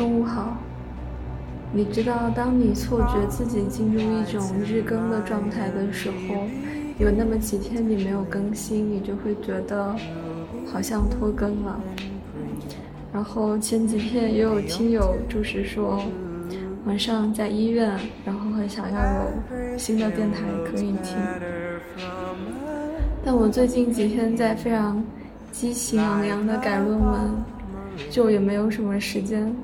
中午好。你知道，当你错觉自己进入一种日更的状态的时候，有那么几天你没有更新，你就会觉得好像拖更了。然后前几天也有听友就是说，晚上在医院，然后很想要有新的电台可以听。但我最近几天在非常激情昂扬的改论文，就也没有什么时间。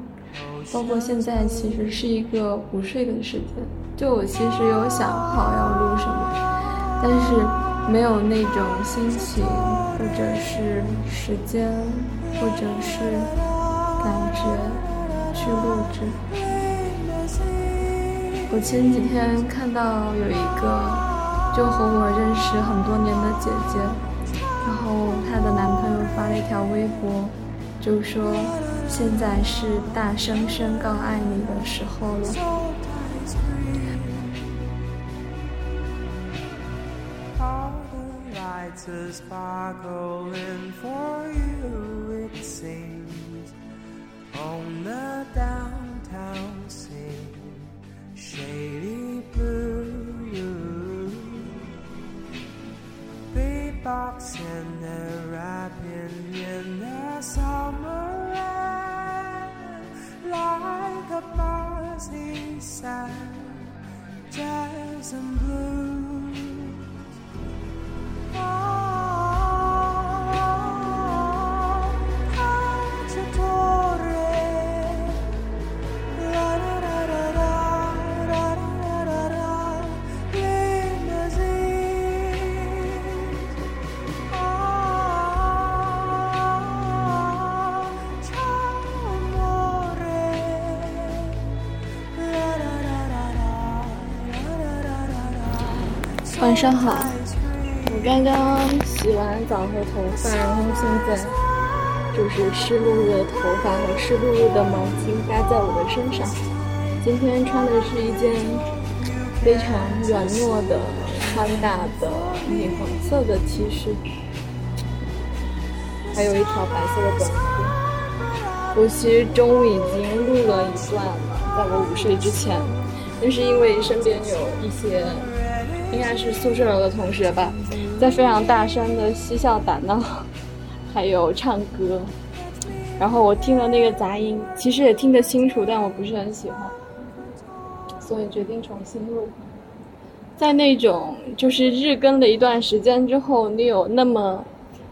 包括现在其实是一个午睡的时间，就我其实有想好要录什么，但是没有那种心情，或者是时间，或者是感觉去录制。我前几天看到有一个就和我认识很多年的姐姐，然后她的男朋友发了一条微博，就说。现在是大声宣告爱你的时候了。some blue 晚上好，我刚刚洗完澡和头发，然后现在就是湿漉漉的头发和湿漉漉的毛巾搭在我的身上。今天穿的是一件非常软糯的、宽大的米黄色的 T 恤，还有一条白色的短裤。我其实中午已经录了一段了，在我午睡之前，但是因为身边有一些。应该是宿舍楼的同学吧，在非常大声的嬉笑打闹，还有唱歌，然后我听了那个杂音，其实也听得清楚，但我不是很喜欢，所以决定重新录。在那种就是日更的一段时间之后，你有那么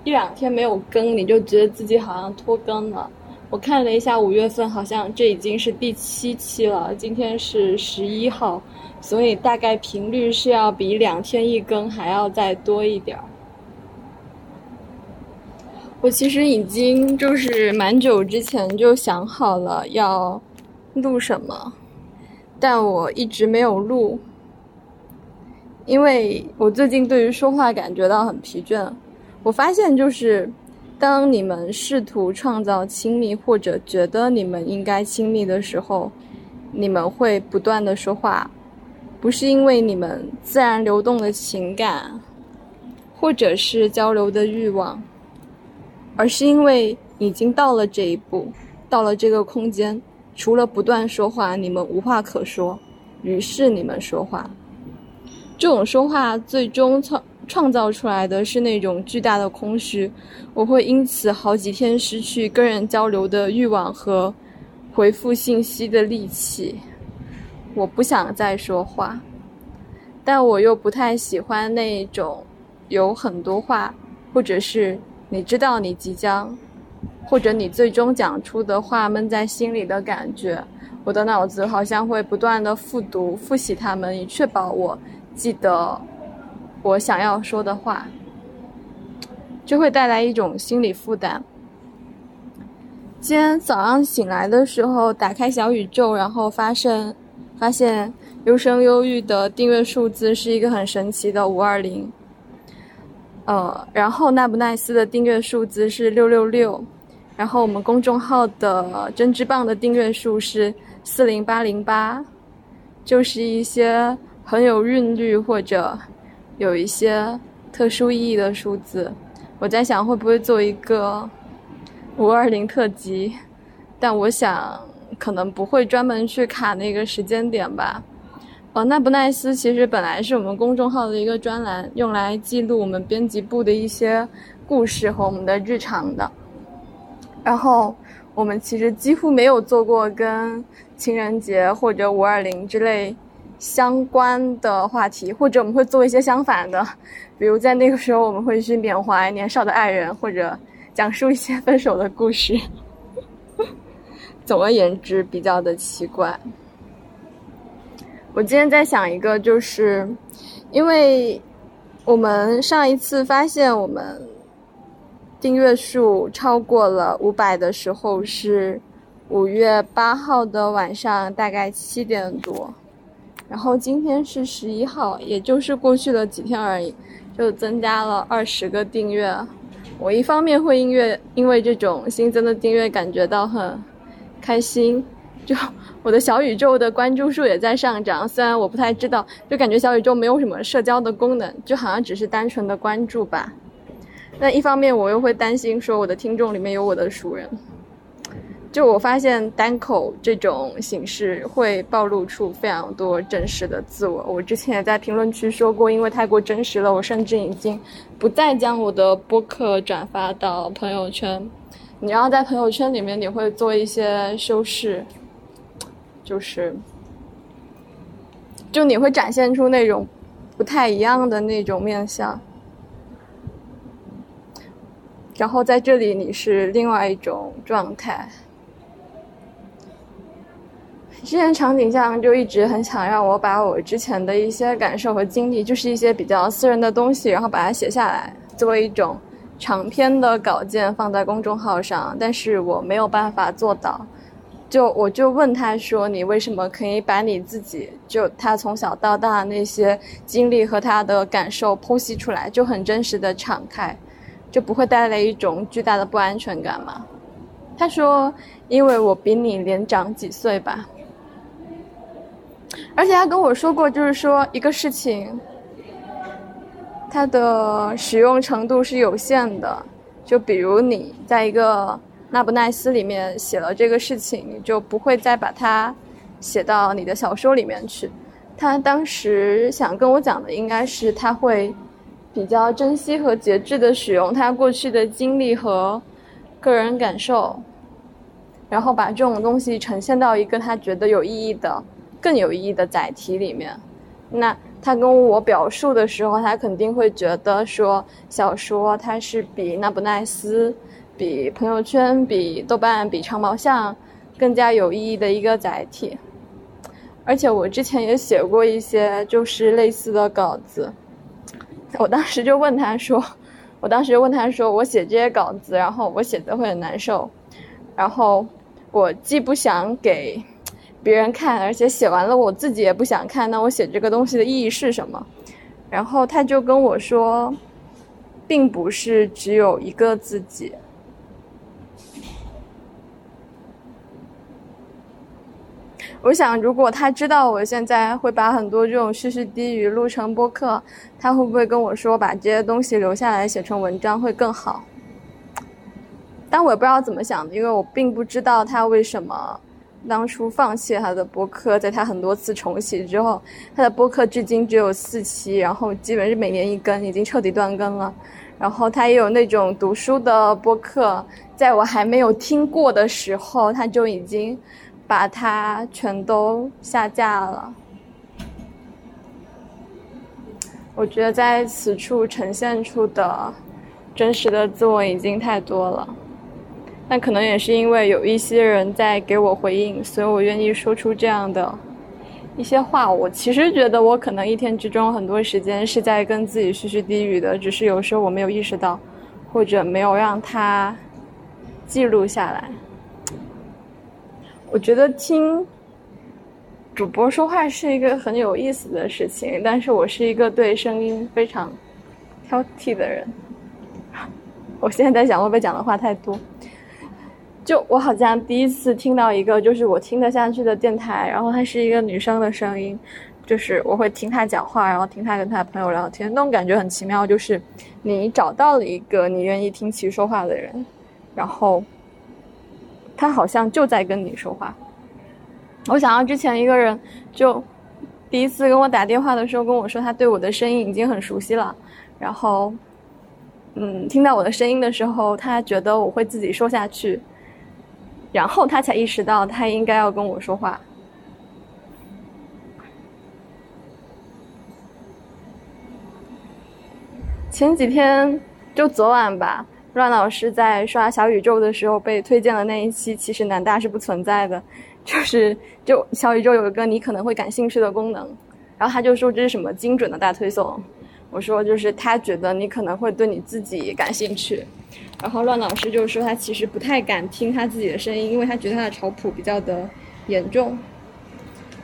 一两天没有更，你就觉得自己好像拖更了。我看了一下五月份，好像这已经是第七期了，今天是十一号。所以大概频率是要比两天一更还要再多一点儿。我其实已经就是蛮久之前就想好了要录什么，但我一直没有录，因为我最近对于说话感觉到很疲倦。我发现就是，当你们试图创造亲密或者觉得你们应该亲密的时候，你们会不断的说话。不是因为你们自然流动的情感，或者是交流的欲望，而是因为已经到了这一步，到了这个空间，除了不断说话，你们无话可说，于是你们说话。这种说话最终创创造出来的是那种巨大的空虚，我会因此好几天失去跟人交流的欲望和回复信息的力气。我不想再说话，但我又不太喜欢那种有很多话，或者是你知道你即将，或者你最终讲出的话闷在心里的感觉。我的脑子好像会不断的复读、复习它们，以确保我记得我想要说的话，就会带来一种心理负担。今天早上醒来的时候，打开小宇宙，然后发生。发现优生优育的订阅数字是一个很神奇的五二零，呃，然后奈不奈斯的订阅数字是六六六，然后我们公众号的针织棒的订阅数是四零八零八，就是一些很有韵律或者有一些特殊意义的数字。我在想会不会做一个五二零特辑，但我想。可能不会专门去卡那个时间点吧。哦，那不奈斯其实本来是我们公众号的一个专栏，用来记录我们编辑部的一些故事和我们的日常的。然后我们其实几乎没有做过跟情人节或者五二零之类相关的话题，或者我们会做一些相反的，比如在那个时候我们会去缅怀年少的爱人，或者讲述一些分手的故事。总而言之，比较的奇怪。我今天在想一个，就是因为我们上一次发现我们订阅数超过了五百的时候是五月八号的晚上，大概七点多。然后今天是十一号，也就是过去了几天而已，就增加了二十个订阅。我一方面会因为因为这种新增的订阅感觉到很开心。就 我的小宇宙的关注数也在上涨，虽然我不太知道，就感觉小宇宙没有什么社交的功能，就好像只是单纯的关注吧。那一方面我又会担心说我的听众里面有我的熟人，就我发现单口这种形式会暴露出非常多真实的自我。我之前也在评论区说过，因为太过真实了，我甚至已经不再将我的播客转发到朋友圈。你要在朋友圈里面，你会做一些修饰。就是，就你会展现出那种不太一样的那种面相，然后在这里你是另外一种状态。之前场景下就一直很想让我把我之前的一些感受和经历，就是一些比较私人的东西，然后把它写下来，作为一种长篇的稿件放在公众号上，但是我没有办法做到。就我就问他说：“你为什么可以把你自己就他从小到大那些经历和他的感受剖析出来，就很真实的敞开，就不会带来一种巨大的不安全感吗？”他说：“因为我比你连长几岁吧。”而且他跟我说过，就是说一个事情，它的使用程度是有限的，就比如你在一个。那不奈斯里面写了这个事情，你就不会再把它写到你的小说里面去。他当时想跟我讲的，应该是他会比较珍惜和节制的使用他过去的经历和个人感受，然后把这种东西呈现到一个他觉得有意义的、更有意义的载体里面。那他跟我表述的时候，他肯定会觉得说，小说它是比那不奈斯。比朋友圈、比豆瓣、比长毛象更加有意义的一个载体，而且我之前也写过一些就是类似的稿子，我当时就问他说，我当时就问他说，我写这些稿子，然后我写的会很难受，然后我既不想给别人看，而且写完了我自己也不想看，那我写这个东西的意义是什么？然后他就跟我说，并不是只有一个自己。我想，如果他知道我现在会把很多这种絮絮低语录成播客，他会不会跟我说把这些东西留下来写成文章会更好？但我也不知道怎么想的，因为我并不知道他为什么当初放弃他的播客，在他很多次重启之后，他的播客至今只有四期，然后基本是每年一更，已经彻底断更了。然后他也有那种读书的播客，在我还没有听过的时候，他就已经。把它全都下架了。我觉得在此处呈现出的真实的自我已经太多了，但可能也是因为有一些人在给我回应，所以我愿意说出这样的一些话。我其实觉得我可能一天之中很多时间是在跟自己絮絮低语的，只是有时候我没有意识到，或者没有让它记录下来。我觉得听主播说话是一个很有意思的事情，但是我是一个对声音非常挑剔的人。我现在在想会不会讲的话太多？就我好像第一次听到一个就是我听得下去的电台，然后它是一个女生的声音，就是我会听她讲话，然后听她跟她朋友聊天，那种感觉很奇妙。就是你找到了一个你愿意听其说话的人，然后。他好像就在跟你说话，我想到之前一个人就第一次跟我打电话的时候跟我说，他对我的声音已经很熟悉了，然后，嗯，听到我的声音的时候，他觉得我会自己说下去，然后他才意识到他应该要跟我说话。前几天就昨晚吧，乱老师在刷小宇宙的时候被推荐了那一期，其实南大是不存在的。就是就小宇宙有一个你可能会感兴趣的功能，然后他就说这是什么精准的大推送，我说就是他觉得你可能会对你自己感兴趣，然后乱老师就说他其实不太敢听他自己的声音，因为他觉得他的潮谱比较的严重，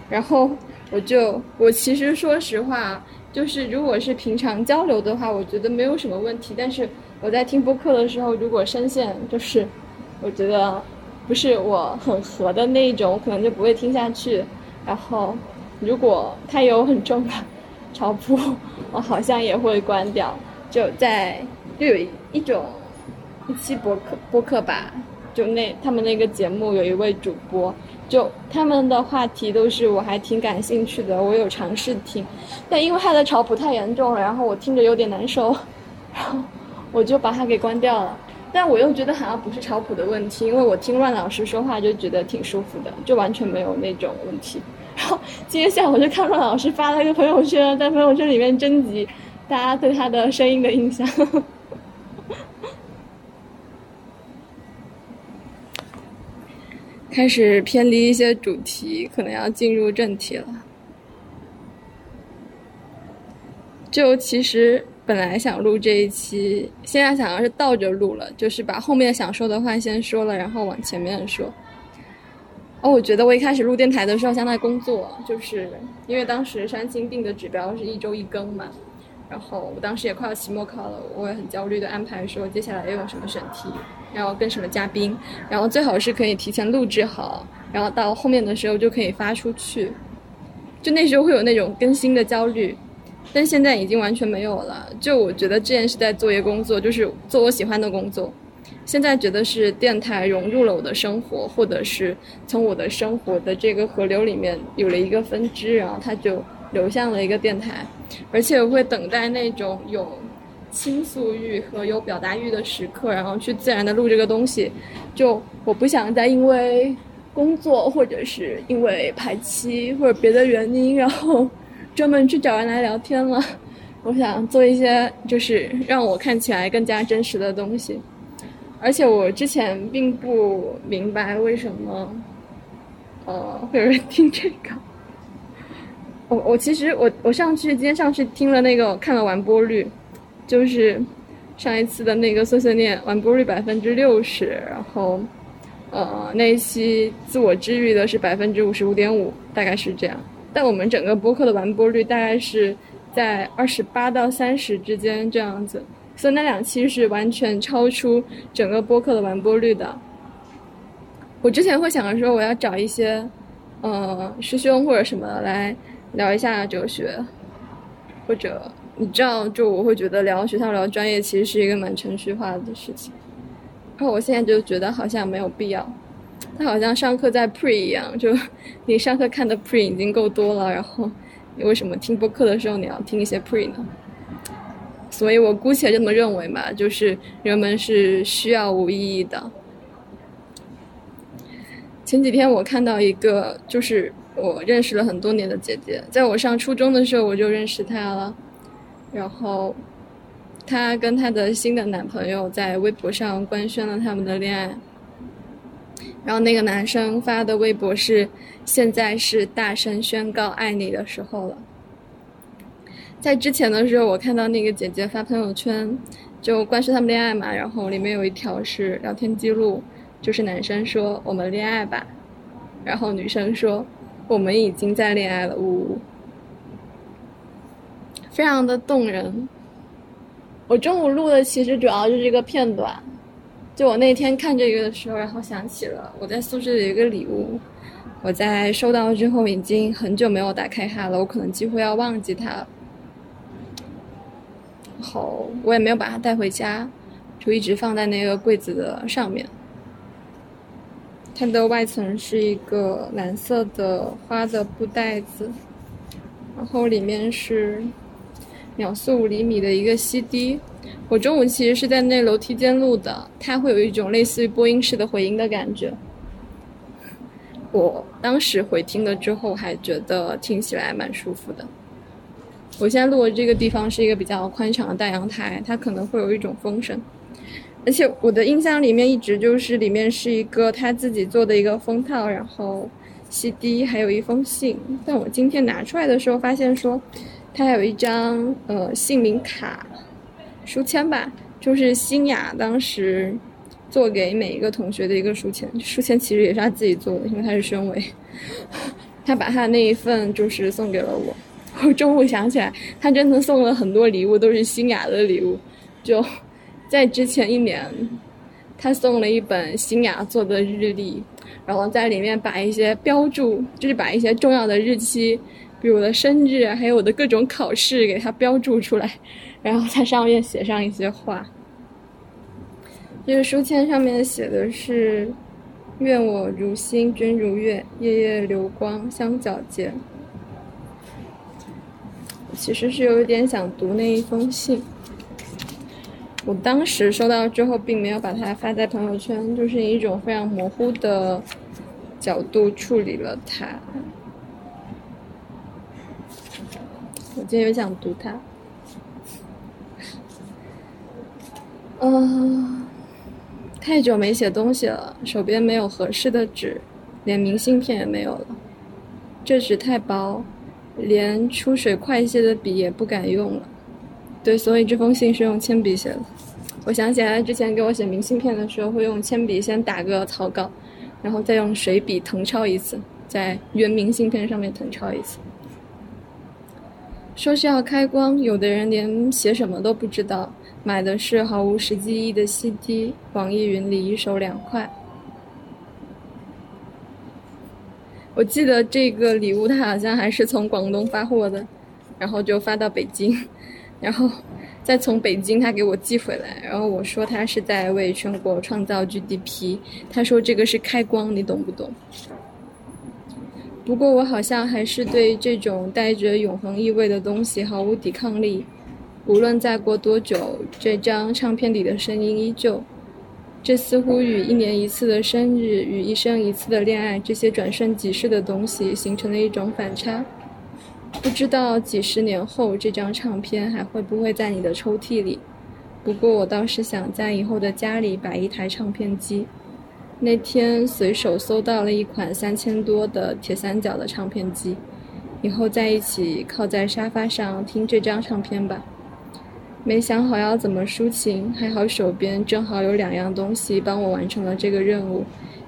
然后我就我其实说实话，就是如果是平常交流的话，我觉得没有什么问题，但是我在听播客的时候，如果声线就是我觉得。不是我很合的那一种，我可能就不会听下去。然后，如果他有很重的潮谱，我好像也会关掉。就在就有一种一期播客播客吧，就那他们那个节目有一位主播，就他们的话题都是我还挺感兴趣的，我有尝试听，但因为他的潮谱太严重了，然后我听着有点难受，然后我就把它给关掉了。但我又觉得好像不是潮谱的问题，因为我听乱老师说话就觉得挺舒服的，就完全没有那种问题。然后今天下午就看乱老师发了一个朋友圈，在朋友圈里面征集大家对他的声音的印象。开始偏离一些主题，可能要进入正题了。就其实。本来想录这一期，现在想要是倒着录了，就是把后面想说的话先说了，然后往前面说。哦，我觉得我一开始录电台的时候，相当于工作，就是因为当时山青定的指标是一周一更嘛，然后我当时也快要期末考了，我也很焦虑的安排说接下来要用什么选题，然后跟什么嘉宾，然后最好是可以提前录制好，然后到后面的时候就可以发出去，就那时候会有那种更新的焦虑。但现在已经完全没有了。就我觉得之前是在做一个工作，就是做我喜欢的工作。现在觉得是电台融入了我的生活，或者是从我的生活的这个河流里面有了一个分支，然后它就流向了一个电台。而且我会等待那种有倾诉欲和有表达欲的时刻，然后去自然的录这个东西。就我不想再因为工作，或者是因为排期或者别的原因，然后。专门去找人来聊天了，我想做一些就是让我看起来更加真实的东西，而且我之前并不明白为什么，呃，会有人听这个。我我其实我我上去今天上去听了那个看了完播率，就是上一次的那个碎碎念完播率百分之六十，然后呃那一期自我治愈的是百分之五十五点五，大概是这样。但我们整个播客的完播率大概是在二十八到三十之间这样子，所以那两期是完全超出整个播客的完播率的。我之前会想着说我要找一些，呃，师兄或者什么来聊一下哲学，或者你知道，就我会觉得聊学校聊专业其实是一个蛮程序化的事情，然后我现在就觉得好像没有必要。他好像上课在 pre 一样，就你上课看的 pre 已经够多了，然后你为什么听播客的时候你要听一些 pre 呢？所以我姑且这么认为吧，就是人们是需要无意义的。前几天我看到一个，就是我认识了很多年的姐姐，在我上初中的时候我就认识她了，然后她跟她的新的男朋友在微博上官宣了他们的恋爱。然后那个男生发的微博是：“现在是大声宣告爱你的时候了。”在之前的时候，我看到那个姐姐发朋友圈，就关于他们恋爱嘛，然后里面有一条是聊天记录，就是男生说：“我们恋爱吧。”然后女生说：“我们已经在恋爱了。”呜呜，非常的动人。我中午录的其实主要就是这个片段。就我那天看这个的时候，然后想起了我在宿舍有一个礼物，我在收到之后已经很久没有打开它了，我可能几乎要忘记它。好，我也没有把它带回家，就一直放在那个柜子的上面。它的外层是一个蓝色的花的布袋子，然后里面是秒速五厘米的一个 CD。我中午其实是在那楼梯间录的，它会有一种类似于播音室的回音的感觉。我当时回听了之后，还觉得听起来蛮舒服的。我现在录的这个地方是一个比较宽敞的大阳台，它可能会有一种风声。而且我的印象里面一直就是里面是一个他自己做的一个封套，然后 CD 还有一封信。但我今天拿出来的时候发现说，他有一张呃姓名卡。书签吧，就是新雅当时做给每一个同学的一个书签。书签其实也是他自己做的，因为他是宣委，他把他那一份就是送给了我。我中午想起来，他真的送了很多礼物，都是新雅的礼物。就在之前一年，他送了一本新雅做的日历，然后在里面把一些标注，就是把一些重要的日期，比如我的生日，还有我的各种考试，给他标注出来。然后在上面写上一些话。这个书签上面写的是：“愿我如星君如月，夜夜流光相皎洁。”其实是有一点想读那一封信。我当时收到之后，并没有把它发在朋友圈，就是以一种非常模糊的角度处理了它。我今天又想读它。嗯，太久没写东西了，手边没有合适的纸，连明信片也没有了。这纸太薄，连出水快些的笔也不敢用了。对，所以这封信是用铅笔写的。我想起来之前给我写明信片的时候，会用铅笔先打个草稿，然后再用水笔誊抄一次，在原明信片上面誊抄一次。说是要开光，有的人连写什么都不知道。买的是毫无实际意义的 CD，网易云里一手两块。我记得这个礼物，它好像还是从广东发货的，然后就发到北京，然后 再从北京他给我寄回来，然后我说他是在为全国创造 GDP，他说这个是开光，你懂不懂？不过我好像还是对这种带着永恒意味的东西毫无抵抗力。无论再过多久，这张唱片里的声音依旧。这似乎与一年一次的生日、与一生一次的恋爱这些转瞬即逝的东西形成了一种反差。不知道几十年后，这张唱片还会不会在你的抽屉里？不过我倒是想在以后的家里摆一台唱片机。那天随手搜到了一款三千多的铁三角的唱片机，以后在一起靠在沙发上听这张唱片吧。没想好要怎么抒情，还好手边正好有两样东西帮我完成了这个任务。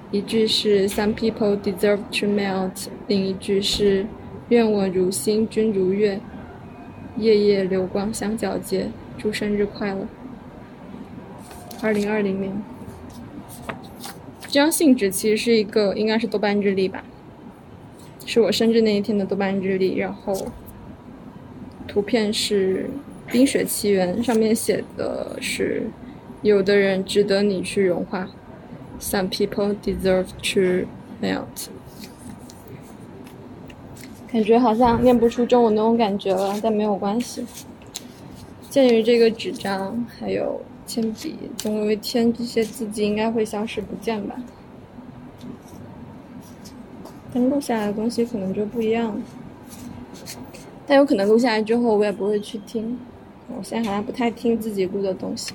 一句是 “Some people deserve to melt”，另一句是“愿我如星，君如月，夜夜流光相皎洁”。祝生日快乐！二零二零年，这张信纸其实是一个，应该是豆瓣日历吧，是我生日那一天的豆瓣日历。然后，图片是。《冰雪奇缘》上面写的是：“有的人值得你去融化。” Some people deserve to melt。感觉好像念不出中文那种感觉了，但没有关系。鉴于这个纸张还有铅笔，总有一天这些字迹应该会消失不见吧？但录下来的东西可能就不一样了。但有可能录下来之后，我也不会去听。我现在好像不太听自己录的东西。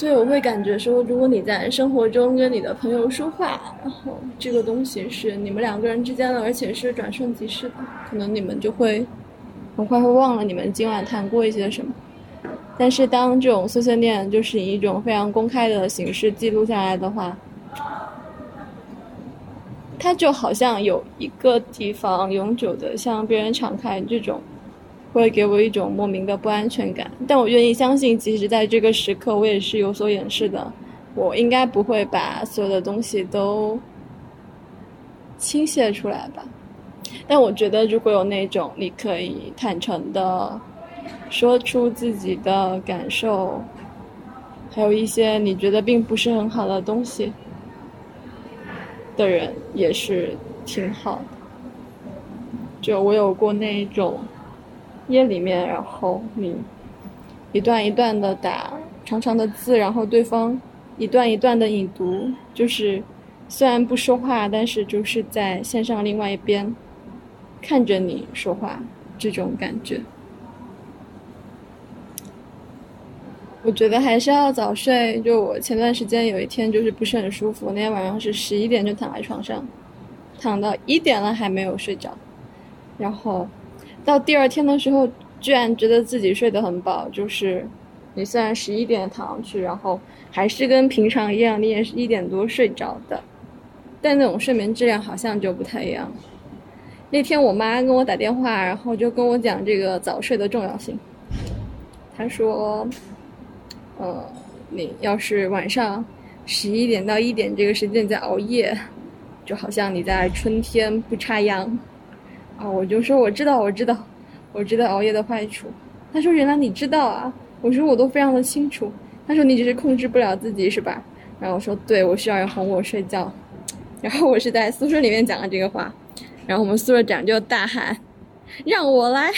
对，我会感觉说，如果你在生活中跟你的朋友说话，然后这个东西是你们两个人之间的，而且是转瞬即逝的，可能你们就会很快会忘了你们今晚谈过一些什么。但是当这种碎碎念就是以一种非常公开的形式记录下来的话，它就好像有一个地方永久的向别人敞开，这种会给我一种莫名的不安全感。但我愿意相信，即使在这个时刻，我也是有所掩饰的。我应该不会把所有的东西都倾泻出来吧？但我觉得，如果有那种你可以坦诚的说出自己的感受，还有一些你觉得并不是很好的东西的人，也是挺好的。就我有过那种夜里面，然后你一段一段的打长长的字，然后对方一段一段的引读，就是虽然不说话，但是就是在线上另外一边看着你说话这种感觉。我觉得还是要早睡。就我前段时间有一天就是不是很舒服，那天晚上是十一点就躺在床上，躺到一点了还没有睡着，然后到第二天的时候，居然觉得自己睡得很饱。就是你虽然十一点躺上去，然后还是跟平常一样，你也是一点多睡着的，但那种睡眠质量好像就不太一样。那天我妈跟我打电话，然后就跟我讲这个早睡的重要性，她说。呃，你要是晚上十一点到一点这个时间在熬夜，就好像你在春天不插秧。啊，我就说我知道，我知道，我知道熬夜的坏处。他说原来你知道啊，我说我都非常的清楚。他说你只是控制不了自己是吧？然后我说对，我需要人哄我睡觉。然后我是在宿舍里面讲了这个话，然后我们宿舍长就大喊，让我来。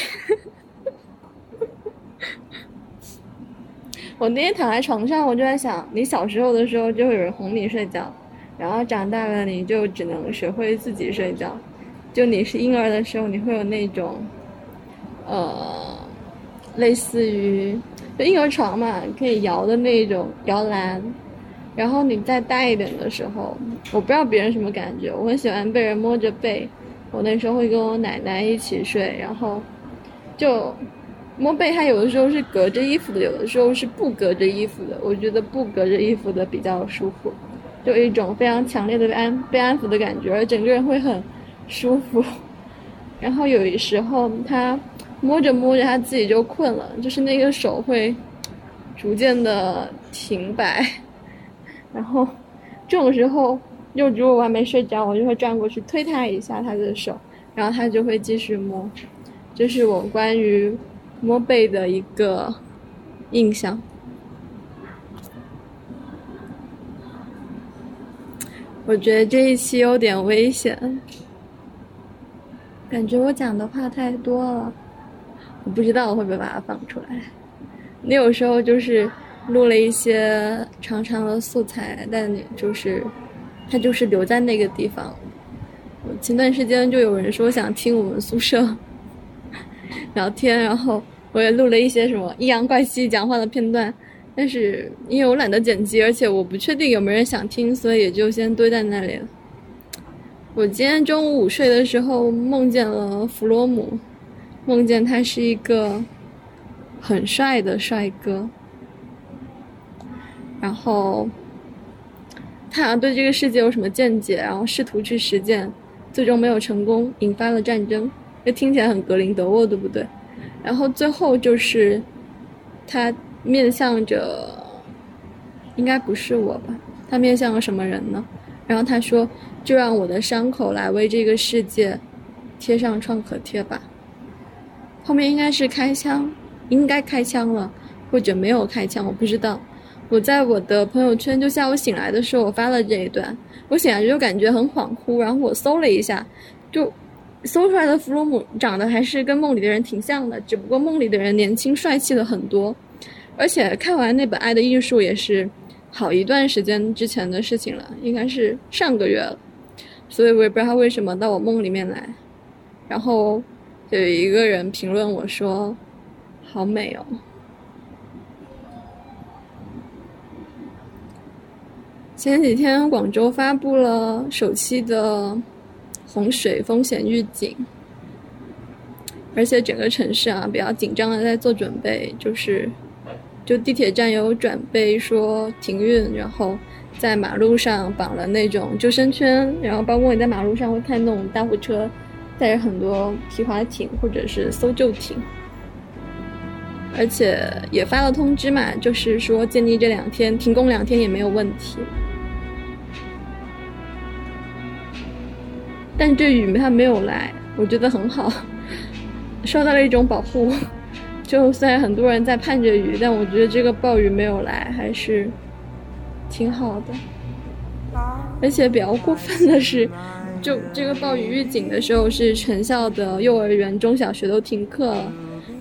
我那天躺在床上，我就在想，你小时候的时候就会有人哄你睡觉，然后长大了你就只能学会自己睡觉。就你是婴儿的时候，你会有那种，呃，类似于就婴儿床嘛，可以摇的那种摇篮。然后你再大一点的时候，我不知道别人什么感觉，我很喜欢被人摸着背。我那时候会跟我奶奶一起睡，然后就。摸背，它有的时候是隔着衣服的，有的时候是不隔着衣服的。我觉得不隔着衣服的比较舒服，就一种非常强烈的被安被安抚的感觉，而整个人会很舒服。然后有时候他摸着摸着，他自己就困了，就是那个手会逐渐的停摆。然后这种时候，就如果我还没睡着，我就会转过去推他一下他的手，然后他就会继续摸。这是我关于。摸背的一个印象，我觉得这一期有点危险，感觉我讲的话太多了，我不知道我会不会把它放出来。你有时候就是录了一些长长的素材，但你就是它就是留在那个地方。前段时间就有人说想听我们宿舍聊天，然后。我也录了一些什么阴阳怪气讲话的片段，但是因为我懒得剪辑，而且我不确定有没有人想听，所以也就先堆在那里了。我今天中午午睡的时候梦见了弗洛姆，梦见他是一个很帅的帅哥，然后他好像对这个世界有什么见解，然后试图去实践，最终没有成功，引发了战争。这听起来很格林德沃，对不对？然后最后就是，他面向着，应该不是我吧？他面向了什么人呢？然后他说：“就让我的伤口来为这个世界贴上创可贴吧。”后面应该是开枪，应该开枪了，或者没有开枪，我不知道。我在我的朋友圈，就下午醒来的时候，我发了这一段。我醒来就感觉很恍惚，然后我搜了一下，就。搜出来的弗洛姆长得还是跟梦里的人挺像的，只不过梦里的人年轻帅气了很多，而且看完那本《爱的艺术》也是好一段时间之前的事情了，应该是上个月了，所以我也不知道他为什么到我梦里面来。然后有一个人评论我说：“好美哦。”前几天广州发布了首期的。洪水风险预警，而且整个城市啊比较紧张的在做准备，就是就地铁站有准备说停运，然后在马路上绑了那种救生圈，然后包括你在马路上会看那种大货车带着很多皮划艇或者是搜救艇，而且也发了通知嘛，就是说建议这两天停工两天也没有问题。但这雨它没有来，我觉得很好，受到了一种保护，就虽然很多人在盼着雨，但我觉得这个暴雨没有来，还是挺好的。而且比较过分的是，就这个暴雨预警的时候，是全校的幼儿园、中小学都停课了，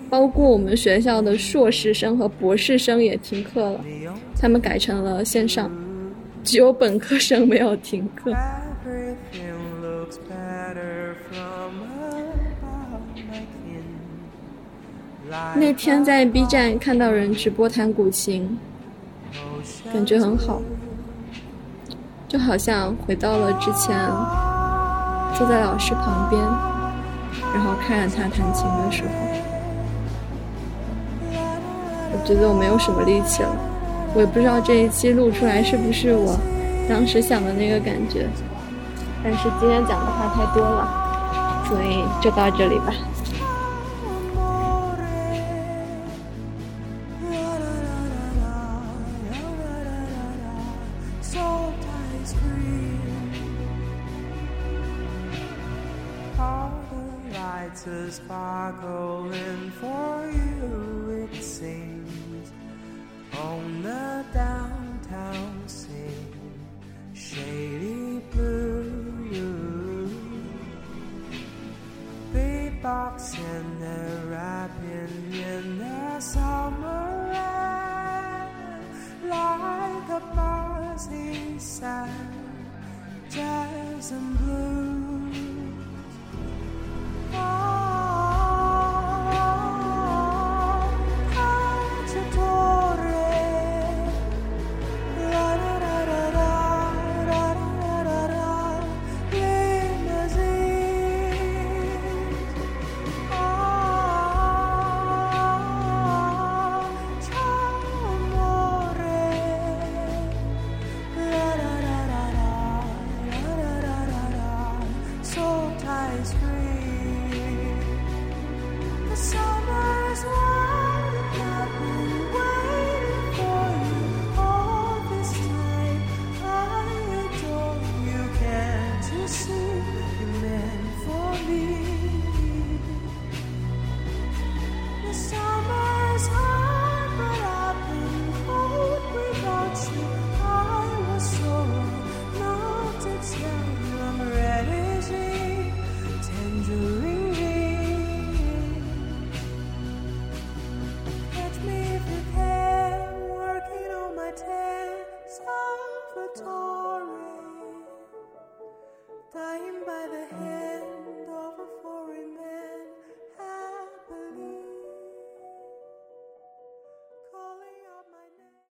包括我们学校的硕士生和博士生也停课了，他们改成了线上，只有本科生没有停课。那天在 B 站看到人直播弹古琴，感觉很好，就好像回到了之前坐在老师旁边，然后看着他弹琴的时候。我觉得我没有什么力气了，我也不知道这一期录出来是不是我当时想的那个感觉，但是今天讲的话太多了，所以就到这里吧。sparkle in for I'm free.